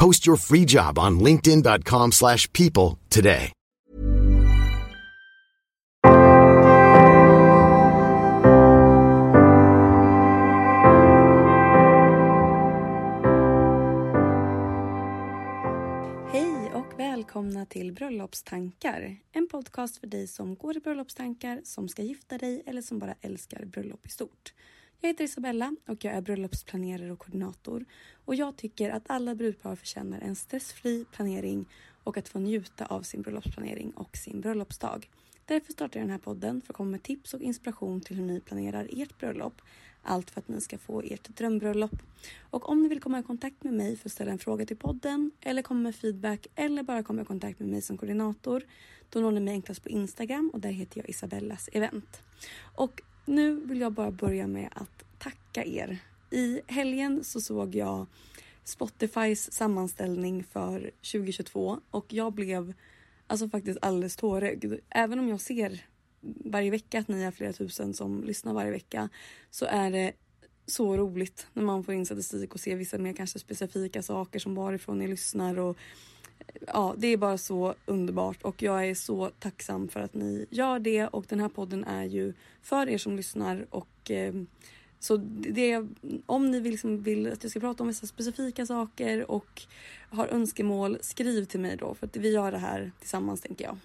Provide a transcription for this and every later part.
Post your free job on linkedin.com/people slash people today. Hej och välkomna till Bröllopstankar. En podcast för dig som går i bröllopstankar, som ska gifta dig eller som bara älskar bröllop i stort. Jag heter Isabella och jag är bröllopsplanerare och koordinator. Och jag tycker att alla brudpar förtjänar en stressfri planering och att få njuta av sin bröllopsplanering och sin bröllopsdag. Därför startar jag den här podden för att komma med tips och inspiration till hur ni planerar ert bröllop. Allt för att ni ska få ert drömbröllop. Och om ni vill komma i kontakt med mig för att ställa en fråga till podden eller komma med feedback eller bara komma i kontakt med mig som koordinator då når ni mig enklast på Instagram och där heter jag Isabellas event. Och nu vill jag bara börja med att tacka er. I helgen så såg jag Spotifys sammanställning för 2022 och jag blev alltså faktiskt alldeles tårögd. Även om jag ser varje vecka att ni är flera tusen som lyssnar varje vecka så är det så roligt när man får in statistik och ser vissa mer kanske specifika saker som varifrån ni lyssnar och ja, det är bara så underbart och jag är så tacksam för att ni gör det och den här podden är ju för er som lyssnar och eh, så det, om ni vill, liksom vill att jag ska prata om vissa specifika saker och har önskemål, skriv till mig då för att vi gör det här tillsammans tänker jag.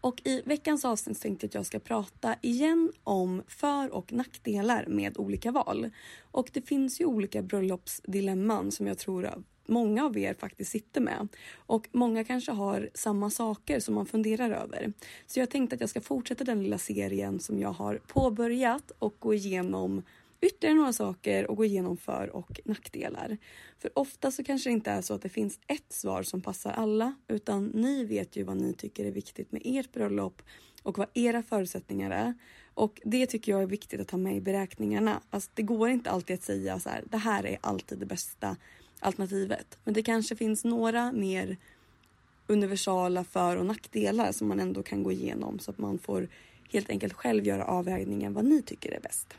Och i veckans avsnitt tänkte jag att jag ska prata igen om för och nackdelar med olika val. Och det finns ju olika bröllopsdilemman som jag tror många av er faktiskt sitter med. Och många kanske har samma saker som man funderar över. Så jag tänkte att jag ska fortsätta den lilla serien som jag har påbörjat och gå igenom ytterligare några saker och gå igenom för och nackdelar. För ofta så kanske det inte är så att det finns ett svar som passar alla utan ni vet ju vad ni tycker är viktigt med ert bröllop och vad era förutsättningar är. Och det tycker jag är viktigt att ha med i beräkningarna. Alltså, det går inte alltid att säga så här, det här är alltid det bästa alternativet. Men det kanske finns några mer universala för och nackdelar som man ändå kan gå igenom så att man får helt enkelt själv göra avvägningen vad ni tycker är bäst.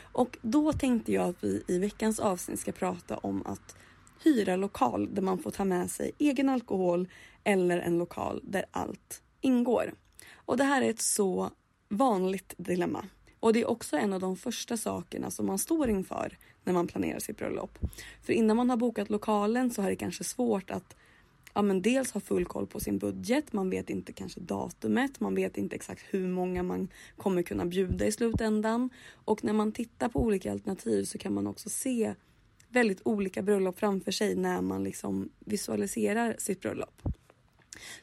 Och då tänkte jag att vi i veckans avsnitt ska prata om att hyra lokal där man får ta med sig egen alkohol eller en lokal där allt ingår. Och det här är ett så vanligt dilemma. Och det är också en av de första sakerna som man står inför när man planerar sitt bröllop. För innan man har bokat lokalen så är det kanske svårt att ja, men dels ha full koll på sin budget, man vet inte kanske datumet, man vet inte exakt hur många man kommer kunna bjuda i slutändan. Och när man tittar på olika alternativ så kan man också se väldigt olika bröllop framför sig när man liksom visualiserar sitt bröllop.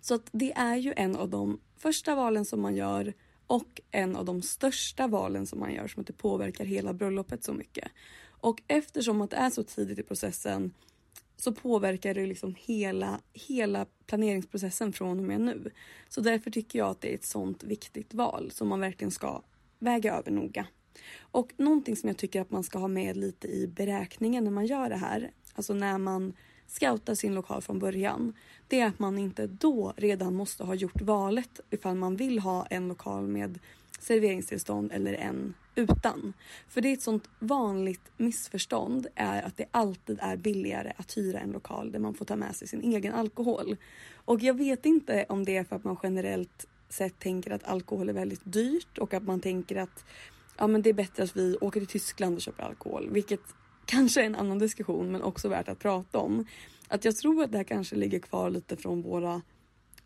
Så att det är ju en av de första valen som man gör och en av de största valen som man gör som att det påverkar hela bröllopet så mycket. Och eftersom att det är så tidigt i processen så påverkar det liksom hela, hela planeringsprocessen från och med nu. Så därför tycker jag att det är ett sånt viktigt val som man verkligen ska väga över noga. Och någonting som jag tycker att man ska ha med lite i beräkningen när man gör det här, alltså när man scouta sin lokal från början. Det är att man inte då redan måste ha gjort valet ifall man vill ha en lokal med serveringstillstånd eller en utan. För det är ett sånt vanligt missförstånd är att det alltid är billigare att hyra en lokal där man får ta med sig sin egen alkohol. Och jag vet inte om det är för att man generellt sett tänker att alkohol är väldigt dyrt och att man tänker att ja, men det är bättre att vi åker till Tyskland och köper alkohol, vilket kanske en annan diskussion men också värt att prata om. Att jag tror att det här kanske ligger kvar lite från våra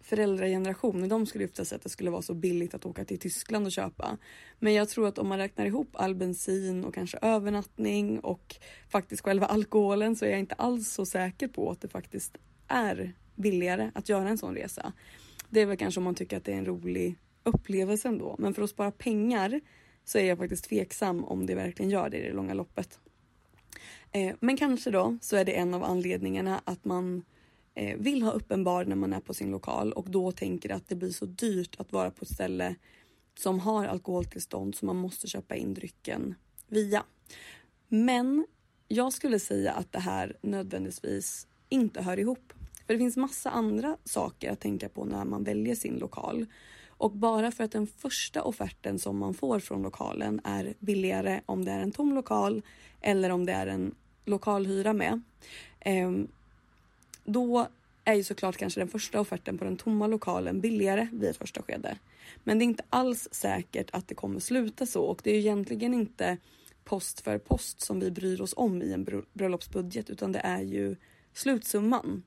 föräldragenerationer. De skulle lyfta sig att det skulle vara så billigt att åka till Tyskland och köpa. Men jag tror att om man räknar ihop all bensin och kanske övernattning och faktiskt själva alkoholen så är jag inte alls så säker på att det faktiskt är billigare att göra en sån resa. Det är väl kanske om man tycker att det är en rolig upplevelse ändå. Men för att spara pengar så är jag faktiskt tveksam om det verkligen gör det i det långa loppet. Eh, men kanske då så är det en av anledningarna att man eh, vill ha öppen bar när man är på sin lokal och då tänker att det blir så dyrt att vara på ett ställe som har alkoholtillstånd så man måste köpa in drycken via. Men jag skulle säga att det här nödvändigtvis inte hör ihop. För det finns massa andra saker att tänka på när man väljer sin lokal. Och bara för att den första offerten som man får från lokalen är billigare om det är en tom lokal eller om det är en lokalhyra med. Eh, då är ju såklart kanske den första offerten på den tomma lokalen billigare vid ett första skede. Men det är inte alls säkert att det kommer sluta så och det är egentligen inte post för post som vi bryr oss om i en bröllopsbudget utan det är ju slutsumman.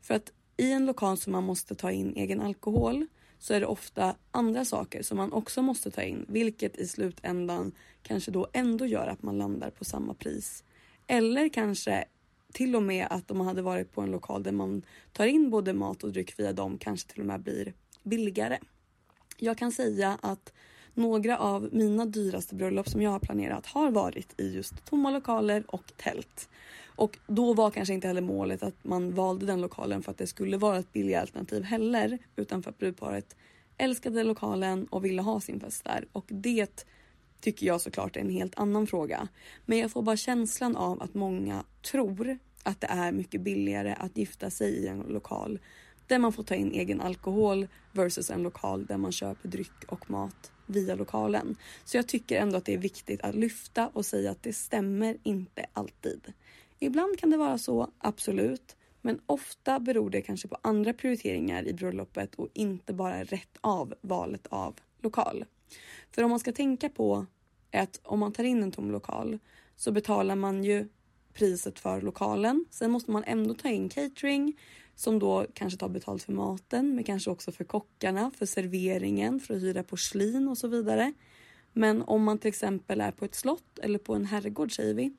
För att i en lokal som man måste ta in egen alkohol så är det ofta andra saker som man också måste ta in, vilket i slutändan kanske då ändå gör att man landar på samma pris. Eller kanske till och med att om man hade varit på en lokal där man tar in både mat och dryck via dem kanske till och med blir billigare. Jag kan säga att några av mina dyraste bröllop som jag har planerat har varit i just tomma lokaler och tält. Och då var kanske inte heller målet att man valde den lokalen för att det skulle vara ett billigare alternativ heller, utan för att brudparet älskade lokalen och ville ha sin fest där. Och det tycker jag såklart är en helt annan fråga. Men jag får bara känslan av att många tror att det är mycket billigare att gifta sig i en lokal där man får ta in egen alkohol versus en lokal där man köper dryck och mat via lokalen. Så jag tycker ändå att det är viktigt att lyfta och säga att det stämmer inte alltid. Ibland kan det vara så, absolut. Men ofta beror det kanske på andra prioriteringar i bröllopet och inte bara rätt av valet av lokal. För om man ska tänka på att om man tar in en tom lokal så betalar man ju priset för lokalen. Sen måste man ändå ta in catering som då kanske tar betalt för maten men kanske också för kockarna, för serveringen, för att hyra porslin och så vidare. Men om man till exempel är på ett slott eller på en herrgård säger vi,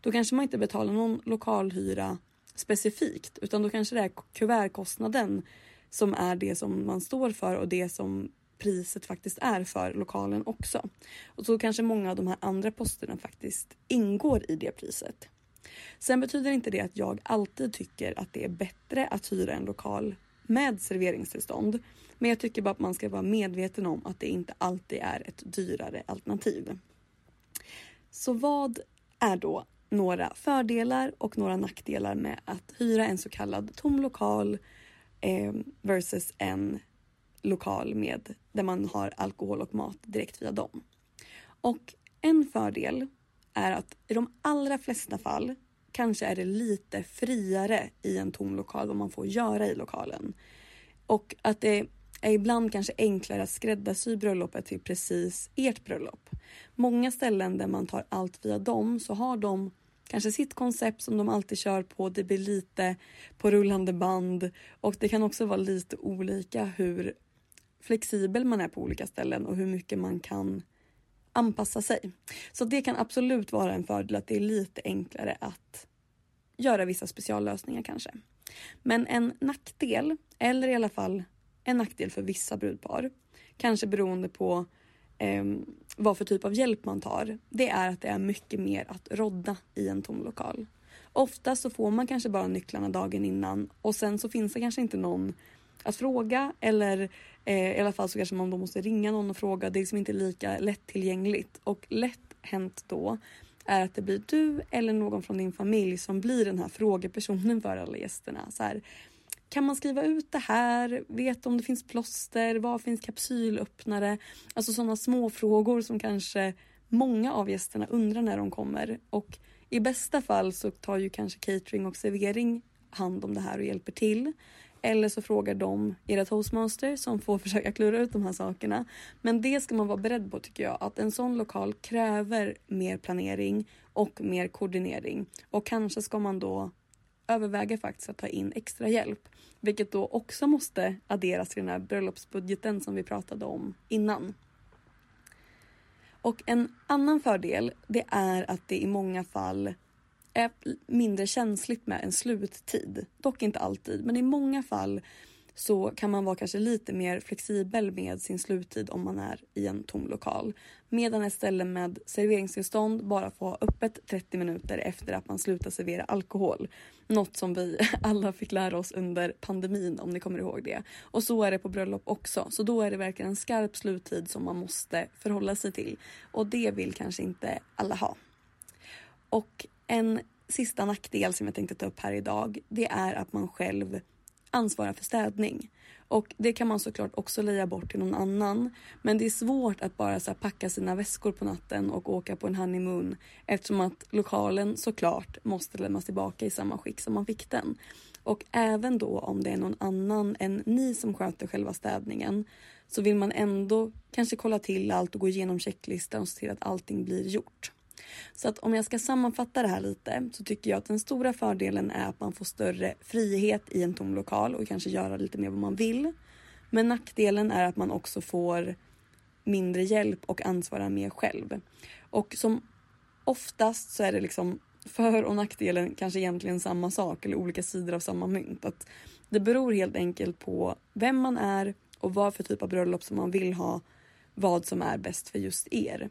då kanske man inte betalar någon lokalhyra specifikt utan då kanske det är kuvertkostnaden som är det som man står för och det som priset faktiskt är för lokalen också. Och så kanske många av de här andra posterna faktiskt ingår i det priset. Sen betyder inte det att jag alltid tycker att det är bättre att hyra en lokal med serveringstillstånd. Men jag tycker bara att man ska vara medveten om att det inte alltid är ett dyrare alternativ. Så vad är då några fördelar och några nackdelar med att hyra en så kallad tom lokal eh, versus en lokal med där man har alkohol och mat direkt via dem. Och en fördel är att i de allra flesta fall kanske är det lite friare i en tom lokal vad man får göra i lokalen. Och att det är ibland kanske enklare att skräddarsy bröllopet till precis ert bröllop. Många ställen där man tar allt via dem så har de kanske sitt koncept som de alltid kör på. Det blir lite på rullande band och det kan också vara lite olika hur flexibel man är på olika ställen och hur mycket man kan anpassa sig. Så det kan absolut vara en fördel att det är lite enklare att göra vissa speciallösningar kanske. Men en nackdel, eller i alla fall en nackdel för vissa brudpar, kanske beroende på eh, vad för typ av hjälp man tar, det är att det är mycket mer att rodda i en tom lokal. Ofta så får man kanske bara nycklarna dagen innan och sen så finns det kanske inte någon att fråga eller eh, i alla fall så kanske man då måste ringa någon och fråga. Det är liksom inte lika lättillgängligt och lätt hänt då är att det blir du eller någon från din familj som blir den här frågepersonen för alla gästerna. Så här, kan man skriva ut det här? Vet om det finns plåster? Var finns kapsylöppnare? Alltså sådana små frågor som kanske många av gästerna undrar när de kommer. Och i bästa fall så tar ju kanske catering och servering hand om det här och hjälper till. Eller så frågar de era toastmaster som får försöka klura ut de här sakerna. Men det ska man vara beredd på tycker jag. Att en sån lokal kräver mer planering och mer koordinering. Och kanske ska man då överväga faktiskt att ta in extra hjälp. Vilket då också måste adderas till den här bröllopsbudgeten som vi pratade om innan. Och en annan fördel det är att det i många fall är mindre känsligt med en sluttid. Dock inte alltid, men i många fall så kan man vara kanske lite mer flexibel med sin sluttid om man är i en tom lokal. Medan ett ställe med serveringstillstånd bara får ha öppet 30 minuter efter att man slutar servera alkohol. Något som vi alla fick lära oss under pandemin om ni kommer ihåg det. Och så är det på bröllop också. Så då är det verkligen en skarp sluttid som man måste förhålla sig till. Och det vill kanske inte alla ha. Och en sista nackdel som jag tänkte ta upp här idag det är att man själv ansvarar för städning. Och det kan man såklart också leja bort till någon annan. Men det är svårt att bara så packa sina väskor på natten och åka på en honeymoon eftersom att lokalen såklart måste lämnas tillbaka i samma skick som man fick den. Och även då om det är någon annan än ni som sköter själva städningen så vill man ändå kanske kolla till allt och gå igenom checklistan och se till att allting blir gjort. Så att om jag ska sammanfatta det här lite så tycker jag att den stora fördelen är att man får större frihet i en tom lokal och kanske göra lite mer vad man vill. Men nackdelen är att man också får mindre hjälp och ansvarar mer själv. Och som oftast så är det liksom för och nackdelen kanske egentligen samma sak eller olika sidor av samma mynt. Att det beror helt enkelt på vem man är och vad för typ av bröllop som man vill ha, vad som är bäst för just er.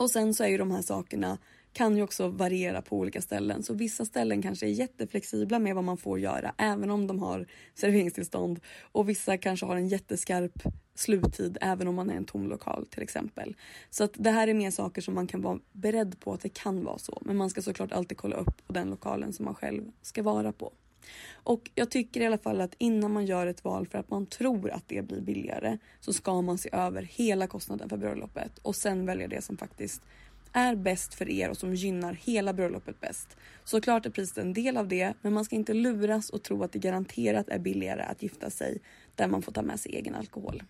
Och sen så är ju de här sakerna kan ju också variera på olika ställen. Så vissa ställen kanske är jätteflexibla med vad man får göra även om de har serveringstillstånd. Och vissa kanske har en jätteskarp sluttid även om man är en tom lokal till exempel. Så att det här är mer saker som man kan vara beredd på att det kan vara så. Men man ska såklart alltid kolla upp på den lokalen som man själv ska vara på. Och jag tycker i alla fall att innan man gör ett val för att man tror att det blir billigare så ska man se över hela kostnaden för bröllopet och sen välja det som faktiskt är bäst för er och som gynnar hela bröllopet bäst. Såklart är priset en del av det, men man ska inte luras och tro att det garanterat är billigare att gifta sig där man får ta med sig egen alkohol.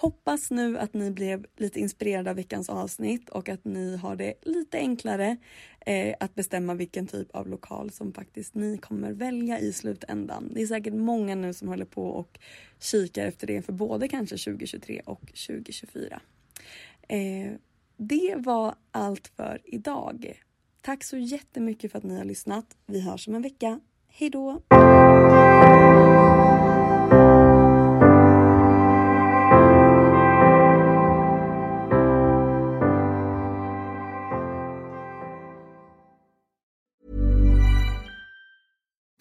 Hoppas nu att ni blev lite inspirerade av veckans avsnitt och att ni har det lite enklare eh, att bestämma vilken typ av lokal som faktiskt ni kommer välja i slutändan. Det är säkert många nu som håller på och kikar efter det för både kanske 2023 och 2024. Eh, det var allt för idag. Tack så jättemycket för att ni har lyssnat. Vi hörs om en vecka. Hej då!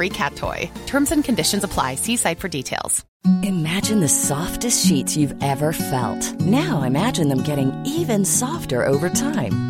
free cat toy. Terms and conditions apply. See site for details. Imagine the softest sheets you've ever felt. Now imagine them getting even softer over time.